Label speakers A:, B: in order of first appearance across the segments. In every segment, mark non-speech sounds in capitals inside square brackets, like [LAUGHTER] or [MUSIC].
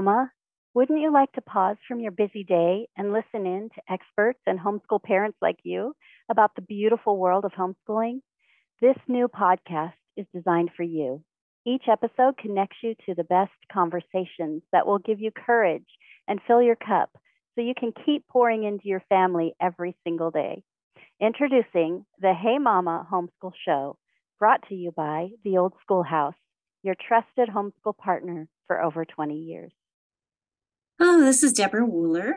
A: Mama, wouldn't you like to pause from your busy day and listen in to experts and homeschool parents like you about the beautiful world of homeschooling? This new podcast is designed for you. Each episode connects you to the best conversations that will give you courage and fill your cup so you can keep pouring into your family every single day. Introducing the Hey Mama Homeschool Show, brought to you by The Old Schoolhouse, your trusted homeschool partner for over 20 years.
B: Hello, this is Deborah Wuehler,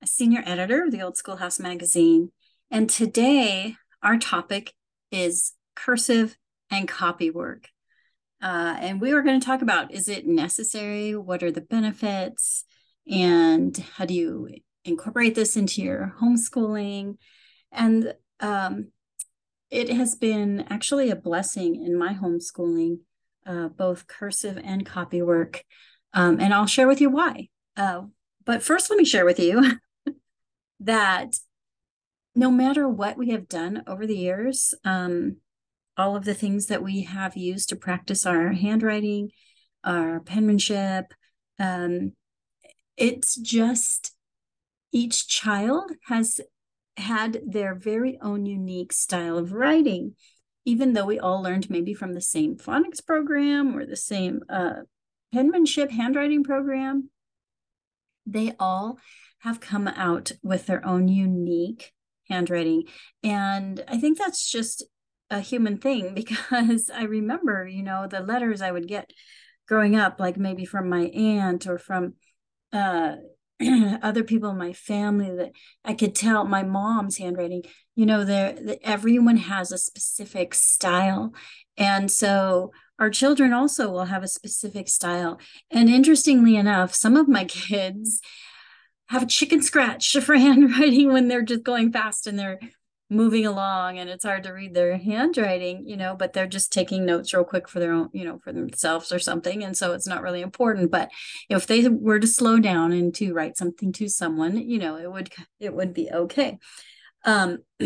B: a senior editor of the Old Schoolhouse magazine. And today, our topic is cursive and copy work. Uh, and we are going to talk about is it necessary? What are the benefits? And how do you incorporate this into your homeschooling? And um, it has been actually a blessing in my homeschooling uh, both cursive and copy work. Um, and I'll share with you why. Uh, but first, let me share with you [LAUGHS] that no matter what we have done over the years, um, all of the things that we have used to practice our handwriting, our penmanship, um, it's just each child has had their very own unique style of writing even though we all learned maybe from the same phonics program or the same uh, penmanship handwriting program, they all have come out with their own unique handwriting. And I think that's just a human thing [LAUGHS] because I remember, you know, the letters I would get growing up, like maybe from my aunt or from uh, [CLEARS THROAT] other people in my family that I could tell my mom's handwriting, you know, there everyone has a specific style. And so our children also will have a specific style. And interestingly enough, some of my [LAUGHS] kids have a chicken scratch [LAUGHS] for handwriting when they're just going fast and they're moving along and it's hard to read their handwriting you know but they're just taking notes real quick for their own you know for themselves or something and so it's not really important. But if they were to slow down and to write something to someone you know it would it would be okay. Um [CLEARS THROAT]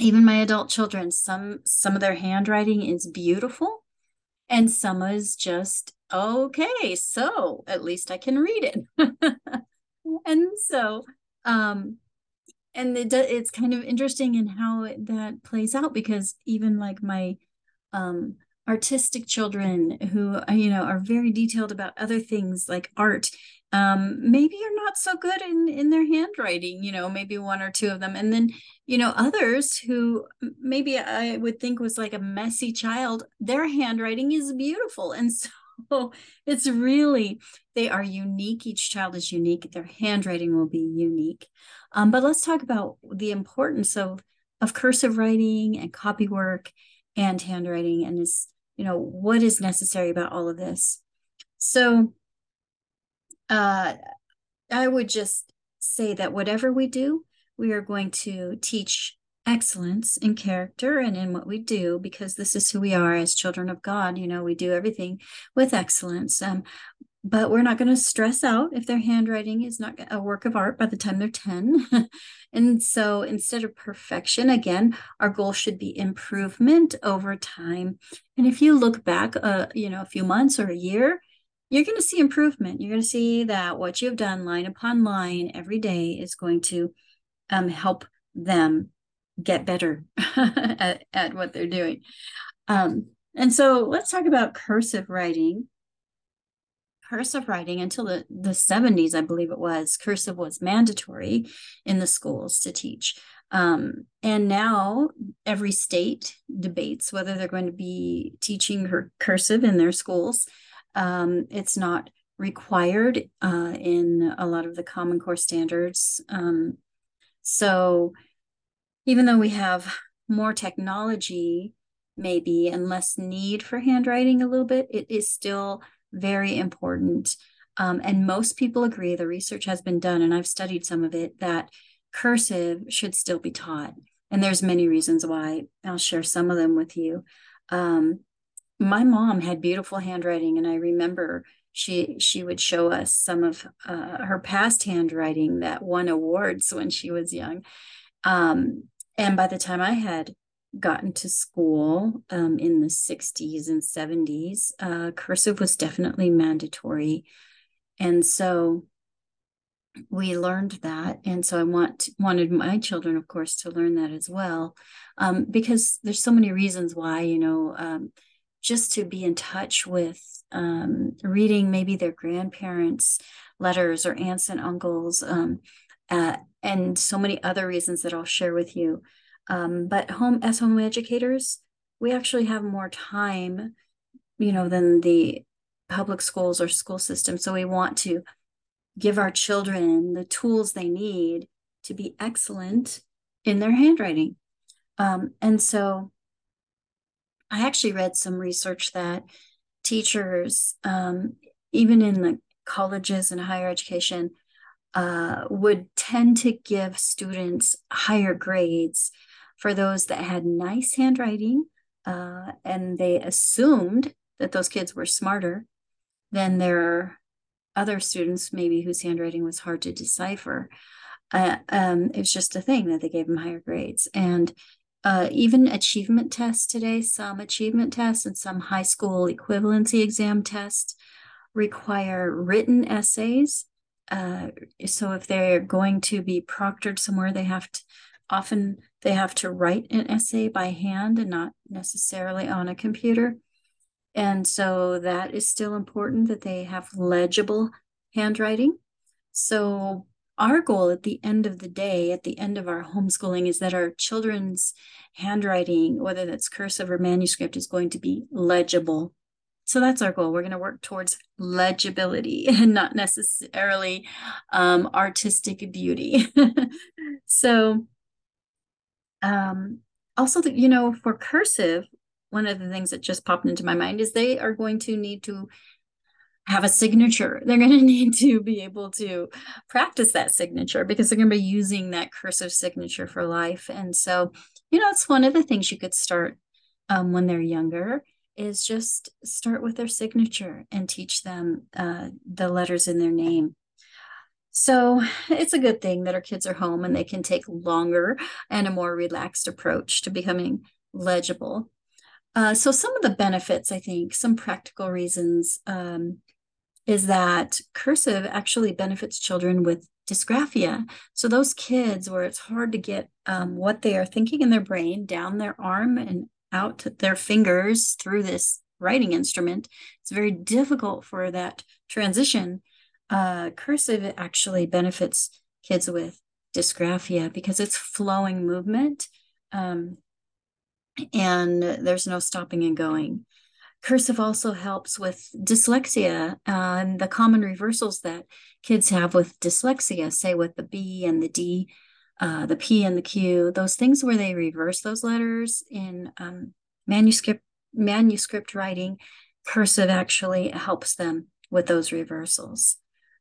B: even my adult children some some of their handwriting is beautiful and some is just okay so at least i can read it. [LAUGHS] And so um and it it's kind of interesting in how that plays out because even like my um artistic children who you know are very detailed about other things like art um maybe are not so good in in their handwriting you know maybe one or two of them. And then you know others who maybe i would think was like a messy child their handwriting is beautiful. And so [LAUGHS] it's really they are unique. Each child is unique. Their handwriting will be unique. Um, but let's talk about the importance of of cursive writing and copy work and handwriting and is you know what is necessary about all of this. So uh, i would just say that whatever we do we are going to teach excellence in character and in what we do because this is who we are as children of god. You know we do everything with excellence. Um, but we're not going to stress out if their handwriting is not a work of art by the time they're 10 [LAUGHS] and so instead of perfection again our goal should be improvement over time. And if you look back uh, you know a few months or a year you're going to see improvement you're going to see that what you've done line upon line every day is going to um, help them get better [LAUGHS] at, at what they're doing um, and so let's talk about cursive writing cursive writing until the, the 70s, I believe it was, cursive was mandatory in the schools to teach. Um, and now every state debates whether they're going to be teaching cursive in their schools. Um, it's not required uh, in a lot of the Common Core standards. Um, so even though we have more technology, maybe, and less need for handwriting a little bit, it is still very important. Um, and most people agree, the research has been done, and I've studied some of it, that cursive should still be taught. And there's many reasons why. I'll share some of them with you. Um, my mom had beautiful handwriting, and I remember she she would show us some of uh, her past handwriting that won awards when she was young. Um, and by the time I had gotten to school um, in the 60s and 70s, uh, cursive was definitely mandatory. and so we learned that and so i want wanted my children of course to learn that as well um, because there's so many reasons why you know um, just to be in touch with um, reading maybe their grandparents letters or aunts and uncles um, uh, and so many other reasons that i'll share with you um, but home as home educators we actually have more time you know than the public schools or school system so we want to give our children the tools they need to be excellent in their handwriting. Um, and so I actually read some research that teachers, um, even in the colleges and higher education, uh, would tend to give students higher grades for those that had nice handwriting. Uh, and they assumed that those kids were smarter than their other students, maybe whose handwriting was hard to decipher. Uh, um, it was just a thing that they gave them higher grades. And uh, even achievement tests today, some achievement tests and some high school equivalency exam tests require written essays. Uh, so if they're going to be proctored somewhere, they have to often they have to write an essay by hand and not necessarily on a computer. And so that is still important that they have legible handwriting. So our goal at the end of the day, at the end of our homeschooling, is that our children's handwriting, whether that's cursive or manuscript, is going to be legible. So that's our goal. We're going to work towards legibility [LAUGHS] and not necessarily um, artistic beauty. [LAUGHS] so, um, also, the, you know, for cursive, one of the things that just popped into my mind is they are going to need to have a signature. [LAUGHS] They're going to need to be able to practice that signature because they're going to be using that cursive signature for life. And so, you know, it's one of the things you could start um, when they're younger is just start with their signature and teach them uh, the letters in their name. So it's a good thing that our kids are home and they can take longer and a more relaxed approach to becoming legible uh, so some of the benefits, I think, some practical reasons um, is that cursive actually benefits children with dysgraphia. So those kids where it's hard to get um, what they are thinking in their brain down their arm and out their fingers through this writing instrument, it's very difficult for that transition. Uh, cursive actually benefits kids with dysgraphia because it's flowing movement. Um, and there's no stopping and going. Cursive also helps with dyslexia and the common reversals that kids have with dyslexia, say with the B and the D, uh, the P and the Q, those things where they reverse those letters in um, manuscript manuscript writing. Cursive actually helps them with those reversals.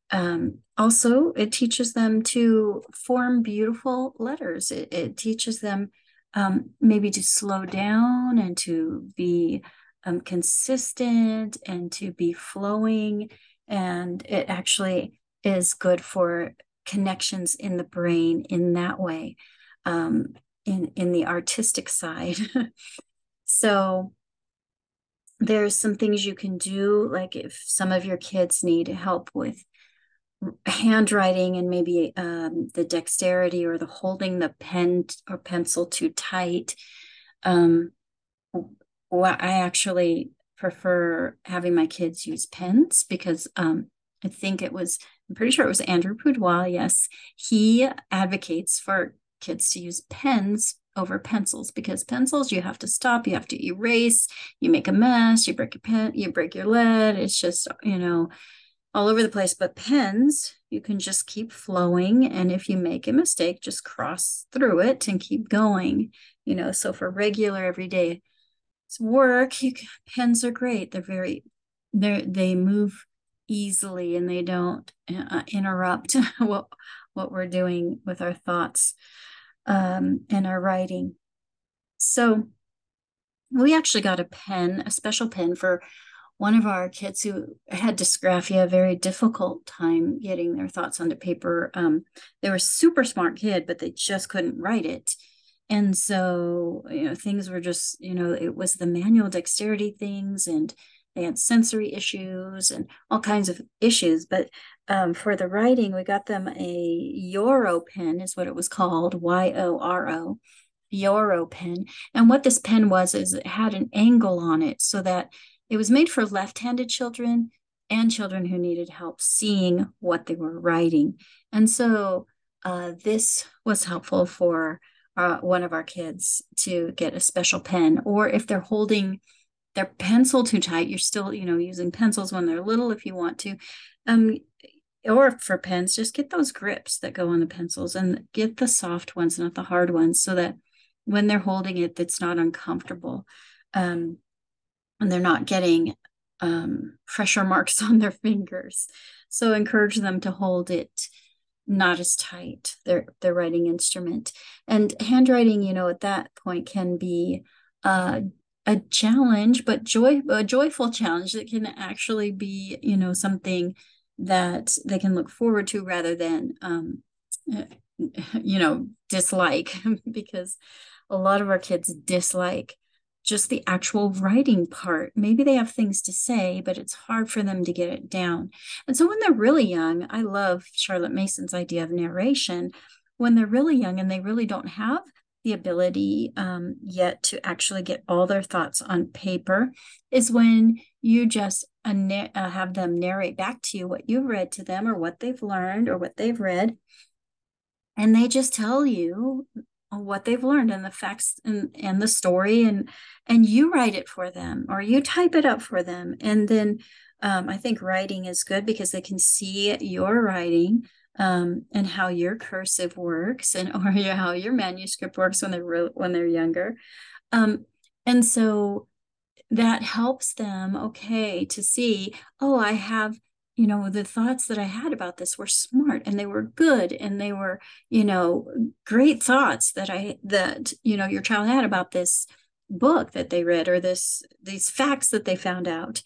B: Um, also, it teaches them to form beautiful letters. It, it teaches them um, maybe to slow down and to be um, consistent and to be flowing. And it actually is good for connections in the brain in that way, um, in, in the artistic side. [LAUGHS] so there's some things you can do, like if some of your kids need help with handwriting and maybe um, the dexterity or the holding the pen or pencil too tight. Um, well, I actually prefer having my kids use pens because um, I think it was, I'm pretty sure it was Andrew Pudewa. Yes, he advocates for kids to use pens over pencils because pencils you have to stop you have to erase you make a mess you break your pen you break your lead it's just you know all over the place. But pens, you can just keep flowing. And if you make a mistake, just cross through it and keep going. You know, so for regular everyday work, you can, pens are great. They're very, they they move easily and they don't uh, interrupt [LAUGHS] what what we're doing with our thoughts um, and our writing. So we actually got a pen, a special pen for one of our kids who had dysgraphia, a very difficult time getting their thoughts onto paper. Um, they were super smart kid, but they just couldn't write it. And so, you know, things were just, you know, it was the manual dexterity things and they had sensory issues and all kinds of issues. But um, for the writing, we got them a Yoro pen, is what it was called, Yoro pen. And what this pen was is it had an angle on it so that it was made for left-handed children and children who needed help seeing what they were writing. And so uh, this was helpful for uh, one of our kids to get a special pen, or if they're holding their pencil too tight, you're still, you know, using pencils when they're little if you want to. Um, or for pens, just get those grips that go on the pencils and get the soft ones, not the hard ones, so that when they're holding it, it's not uncomfortable. Um, and they're not getting um, pressure marks [LAUGHS] on their fingers. So encourage them to hold it not as tight, their their writing instrument. And handwriting, you know, at that point can be uh, a challenge, but joy a joyful challenge that can actually be, you know, something that they can look forward to rather than um, [LAUGHS] you know, dislike [LAUGHS] because a lot of our kids dislike just the actual writing part. Maybe they have things to say, but it's hard for them to get it down. And so when they're really young, I love Charlotte Mason's idea of narration. When they're really young and they really don't have the ability um, yet to actually get all their thoughts on paper, is when you just uh, uh, have them narrate back to you what you've read to them or what they've learned or what they've read. And they just tell you what they've learned and the facts and, and the story and and you write it for them or you type it up for them. And then um, i think writing is good because they can see your writing um, and how your cursive works and [LAUGHS] or how your manuscript works when they're re- when they're younger. Um, and so that helps them okay to see oh i have you know the thoughts that i had about this were smart and they were good and they were you know great thoughts that i that you know your child had about this book that they read or this these facts that they found out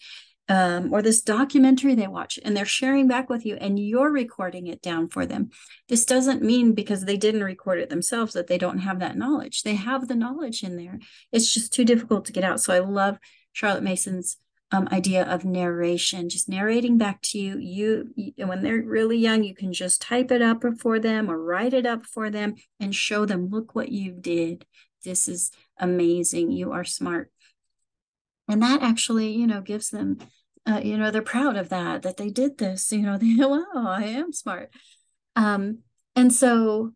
B: um, or this documentary they watch and they're sharing back with you and you're recording it down for them. This doesn't mean because they didn't record it themselves that they don't have that knowledge. They have the knowledge in there. It's just too difficult to get out. So i love charlotte mason's um, idea of narration, just narrating back to you. You, you, when they're really young, you can just type it up for them or write it up for them and show them, look what you did. This is amazing. You are smart. And that actually, you know, gives them, uh, you know, they're proud of that, that they did this, you know, [LAUGHS] they, wow, I am smart. Um, and so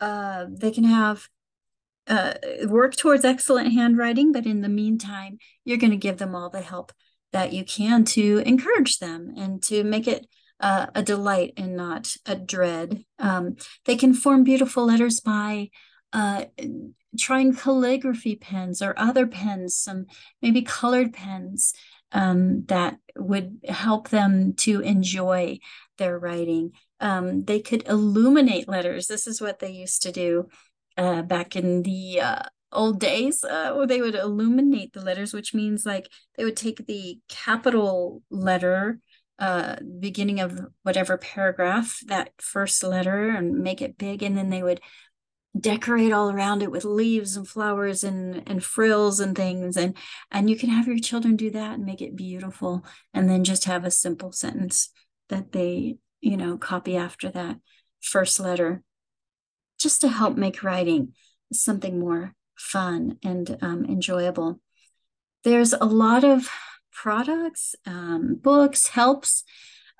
B: uh, they can have uh, work towards excellent handwriting, but in the meantime, you're going to give them all the help that you can to encourage them and to make it uh, a delight and not a dread. Um, they can form beautiful letters by uh, trying calligraphy pens or other pens, some maybe colored pens um, that would help them to enjoy their writing. Um, they could illuminate letters. This is what they used to do uh, back in the uh, old days uh, they would illuminate the letters which means like they would take the capital letter uh beginning of whatever paragraph that first letter and make it big and then they would decorate all around it with leaves and flowers and and frills and things and and you can have your children do that and make it beautiful and then just have a simple sentence that they you know copy after that first letter just to help make writing something more fun and um, enjoyable. There's a lot of products, um, books, helps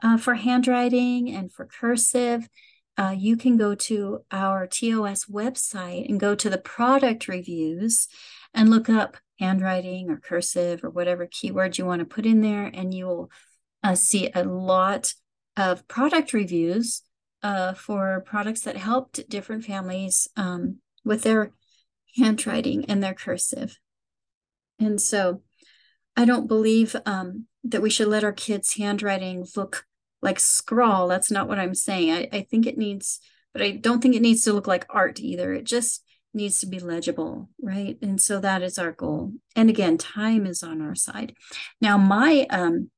B: uh, for handwriting and for cursive. Uh, you can go to our TOS website and go to the product reviews and look up handwriting or cursive or whatever keyword you want to put in there, and you will uh, see a lot of product reviews uh, for products that helped different families um, with their handwriting and their cursive. And so I don't believe um, that we should let our kids' handwriting look like scrawl. That's not what I'm saying. I, I think it needs, but I don't think it needs to look like art either. It just needs to be legible, right? And so that is our goal. And again, time is on our side. Now, my um,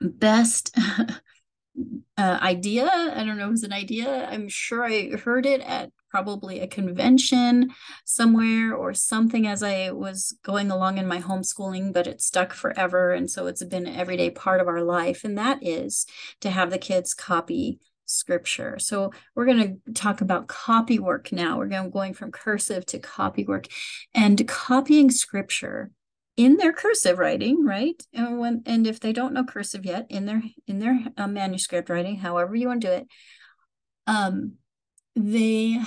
B: best [LAUGHS] uh, idea, I don't know if it's an idea, I'm sure I heard it at probably a convention somewhere or something as I was going along in my homeschooling, but it stuck forever. And so it's been an everyday part of our life. And that is to have the kids copy scripture. So we're going to talk about copy work now. We're going going from cursive to copy work and copying scripture in their cursive writing, right? And when and if they don't know cursive yet, in their in their uh, manuscript writing, however you want to do it, um, they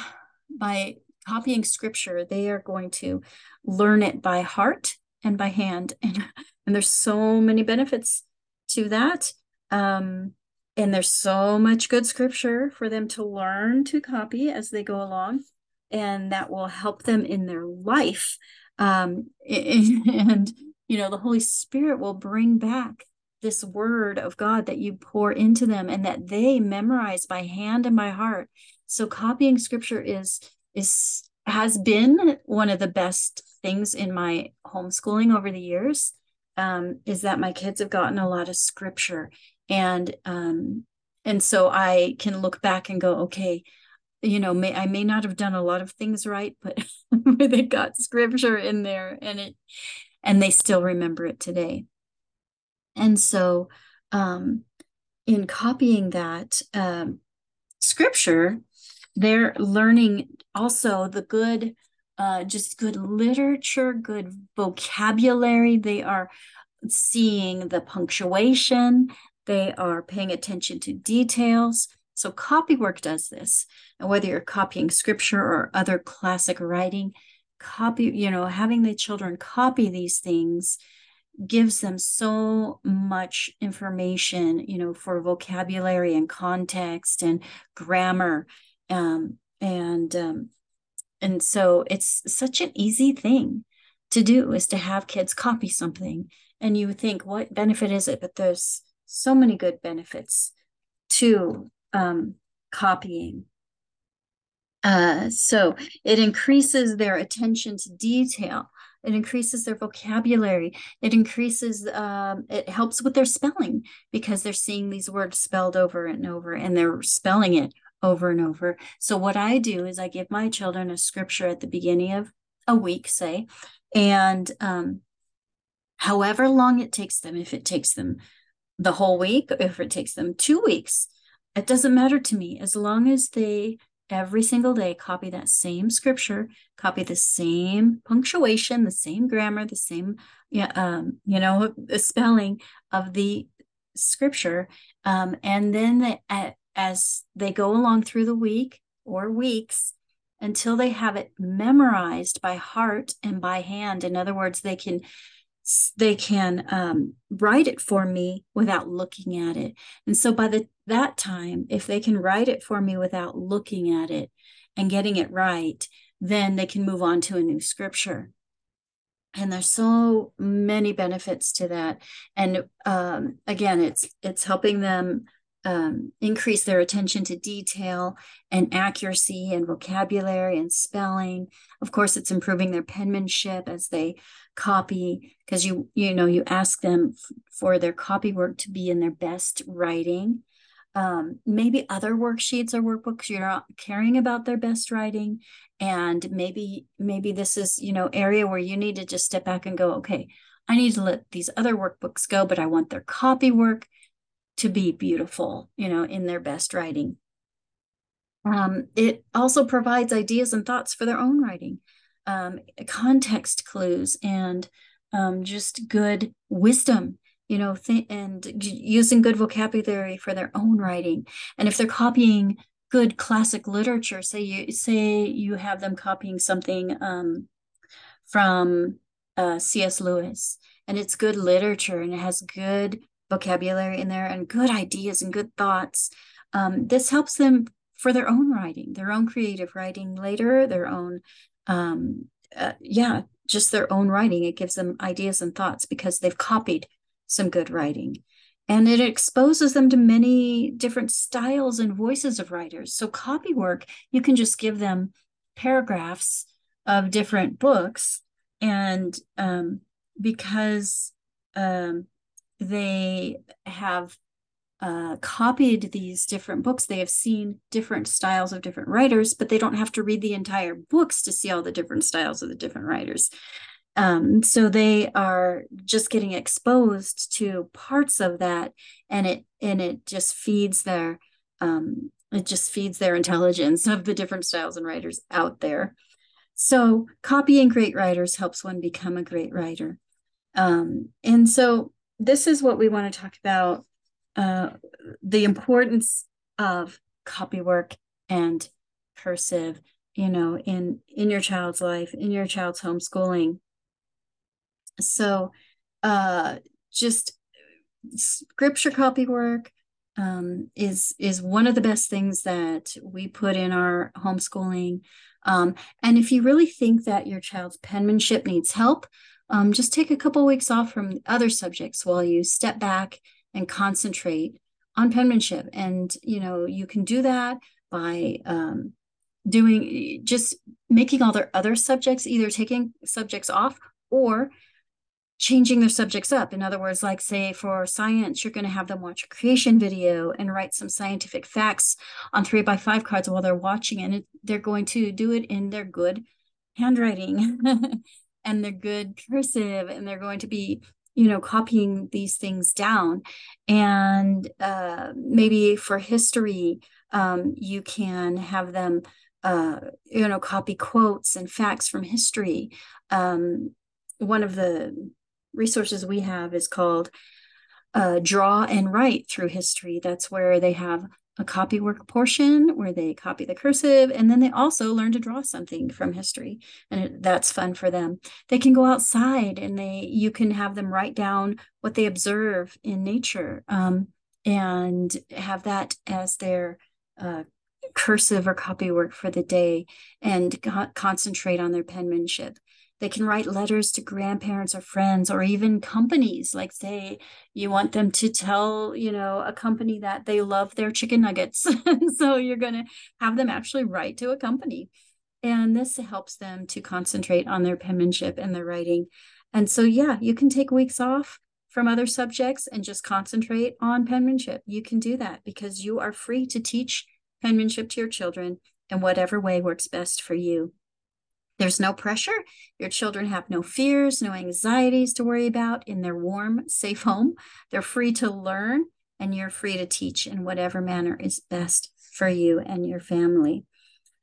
B: by copying scripture, they are going to learn it by heart and by hand, and and there's so many benefits to that. Um, and there's so much good scripture for them to learn to copy as they go along, and that will help them in their life. Um, [LAUGHS] and you know the holy spirit will bring back this word of god that you pour into them and that they memorize by hand and by heart so copying scripture is is has been one of the best things in my homeschooling over the years um, is that my kids have gotten a lot of scripture. And um, and so i can look back and go okay you know may i may not have done a lot of things right but [LAUGHS] they got scripture in there and it and they still remember it today. And so um in copying that um scripture they're learning also the good uh just good literature good vocabulary they are seeing the punctuation they are paying attention to details so copywork does this. And whether you're copying scripture or other classic writing, copy, you know, having the children copy these things gives them so much information, you know, for vocabulary and context and grammar. Um, and um, and so it's such an easy thing to do is to have kids copy something. And you think, what benefit is it? But there's so many good benefits to um, copying. Uh, so it increases their attention to detail. It increases their vocabulary. It increases, um, it helps with their spelling because they're seeing these words spelled over and over and they're spelling it over and over. So, what I do is I give my children a scripture at the beginning of a week, say, and um, however long it takes them, if it takes them the whole week, if it takes them two weeks, it doesn't matter to me as long as they every single day copy that same scripture copy the same punctuation the same grammar the same um, you know [LAUGHS] spelling of the scripture um, and then they, as they go along through the week or weeks until they have it memorized by heart and by hand. In other words they can they can um, write it for me without looking at it. And so by the that time if they can write it for me without looking at it and getting it right then they can move on to a new scripture. And there's so many benefits to that. And um, again it's it's helping them um, increase their attention to detail and accuracy and vocabulary and spelling. Of course, it's improving their penmanship as they copy because you you know you ask them f- for their copy work to be in their best writing. Um, maybe other worksheets or workbooks you're not caring about their best writing, and maybe maybe this is you know area where you need to just step back and go, okay, I need to let these other workbooks go, but I want their copy work to be beautiful, you know, in their best writing. Um, it also provides ideas and thoughts for their own writing, um, context clues, and um, just good wisdom, you know, th- and using good vocabulary for their own writing. And if they're copying good classic literature, say you say you have them copying something um, from uh, C.S. Lewis, and it's good literature and it has good vocabulary in there and good ideas and good thoughts. Um, this helps them for their own writing, their own creative writing later, their own, um, uh, yeah, just their own writing. It gives them ideas and thoughts because they've copied some good writing. And it exposes them to many different styles and voices of writers. So, copy work, you can just give them paragraphs of different books. And um, because um, they have uh, copied these different books, they have seen different styles of different writers, but they don't have to read the entire books to see all the different styles of the different writers. Um, so they are just getting exposed to parts of that, and it and it just feeds their um, it just feeds their intelligence of the different styles and writers out there. So copying great writers helps one become a great writer. Um, and so this is what we want to talk about uh, the importance of copywork and cursive you know in in your child's life in your child's homeschooling. So uh just scripture copywork um, is is one of the best things that we put in our homeschooling. Um, and if you really think that your child's penmanship needs help um, just take a couple weeks off from other subjects while you step back and concentrate on penmanship. And, you know, you can do that by um, doing just making all their other subjects, either taking subjects off or changing their subjects up. In other words, like say for science, you're going to have them watch a creation video and write some scientific facts on three by five cards while they're watching, and they're going to do it in their good handwriting [LAUGHS] and they're good cursive, and they're going to be you know copying these things down. And uh, maybe for history um, you can have them uh, you know copy quotes and facts from history. Um, one of the resources we have is called uh, draw and write through history. That's where they have a copywork portion where they copy the cursive and then they also learn to draw something from history and that's fun for them. They can go outside and they you can have them write down what they observe in nature um, and have that as their uh, cursive or copywork for the day and co- concentrate on their penmanship they can write letters to grandparents or friends or even companies. Like, say, you want them to tell, you know, a company that they love their chicken nuggets. [LAUGHS] so you're going to have them actually write to a company. And this helps them to concentrate on their penmanship and their writing. And so, yeah, you can take weeks off from other subjects and just concentrate on penmanship. You can do that because you are free to teach penmanship to your children in whatever way works best for you. There's no pressure. Your children have no fears, no anxieties to worry about in their warm, safe home. They're free to learn, and you're free to teach in whatever manner is best for you and your family.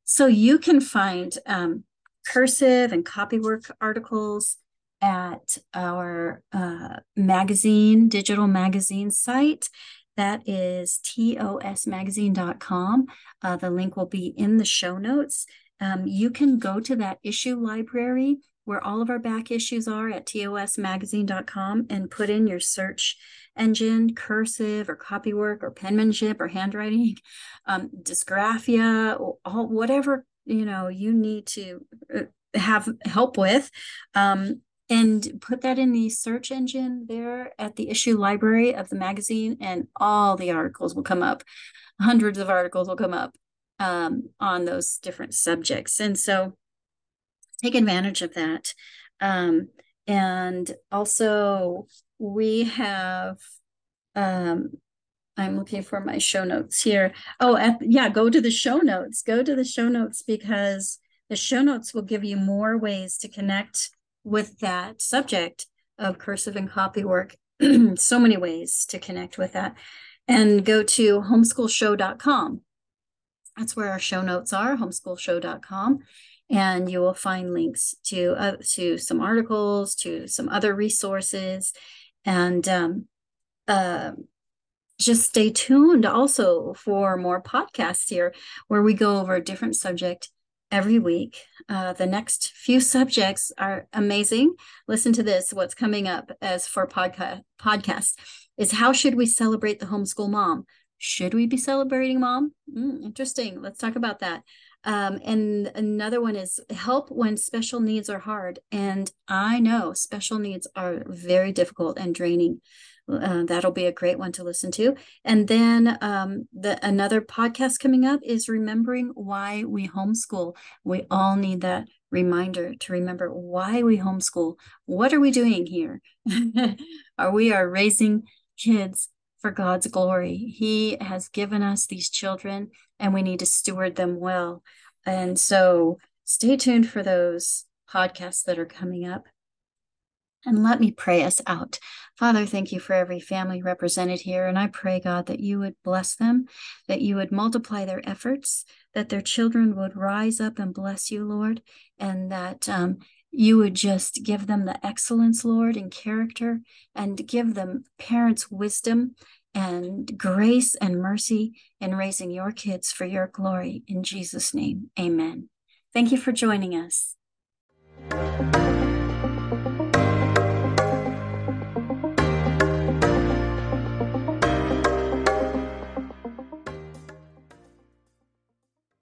B: So you can find um, cursive and copywork articles at our uh, magazine, digital magazine site. That is tosmagazine.com. Uh, the link will be in the show notes um, you can go to that issue library where all of our back issues are at tosmagazine.com and put in your search engine, cursive or copywork or penmanship or handwriting, [LAUGHS] um, dysgraphia, or all, whatever you know you need to uh, have help with. Um, and put that in the search engine there at the issue library of the magazine, and all the articles will come up. Hundreds of articles will come up um, on those different subjects. And so take advantage of that. Um, and also, we have, um, I'm looking for my show notes here. Oh, at, yeah, go to the show notes. Go to the show notes because the show notes will give you more ways to connect with that subject of cursive and copy work. [CLEARS THROAT] so many ways to connect with that. And go to homeschoolshow.com that's where our show notes are, homeschoolshow.com. And you will find links to uh, to some articles, to some other resources, and um, uh, just stay tuned also for more podcasts here where we go over a different subject every week. Uh, the next few subjects are amazing. Listen to this. What's coming up as for podcast podcast is how should we celebrate the homeschool mom? Should we be celebrating mom? Mm, interesting. Let's talk about that. Um, and another one is help when special needs are hard. And I know special needs are very difficult and draining. Uh, that'll be a great one to listen to. And then um, the another podcast coming up is remembering why we homeschool. We all need that reminder to remember why we homeschool. What are we doing here? [LAUGHS] are we are raising kids for God's glory. He has given us these children and we need to steward them well. And so stay tuned for those podcasts that are coming up. And let me pray us out. Father, thank you for every family represented here. And I pray, God, that you would bless them, that you would multiply their efforts, that their children would rise up and bless you, Lord, and that um, you would just give them the excellence, Lord, in character and give them parents' wisdom and grace and mercy in raising your kids for your glory. In Jesus' name, amen. Thank you for joining us.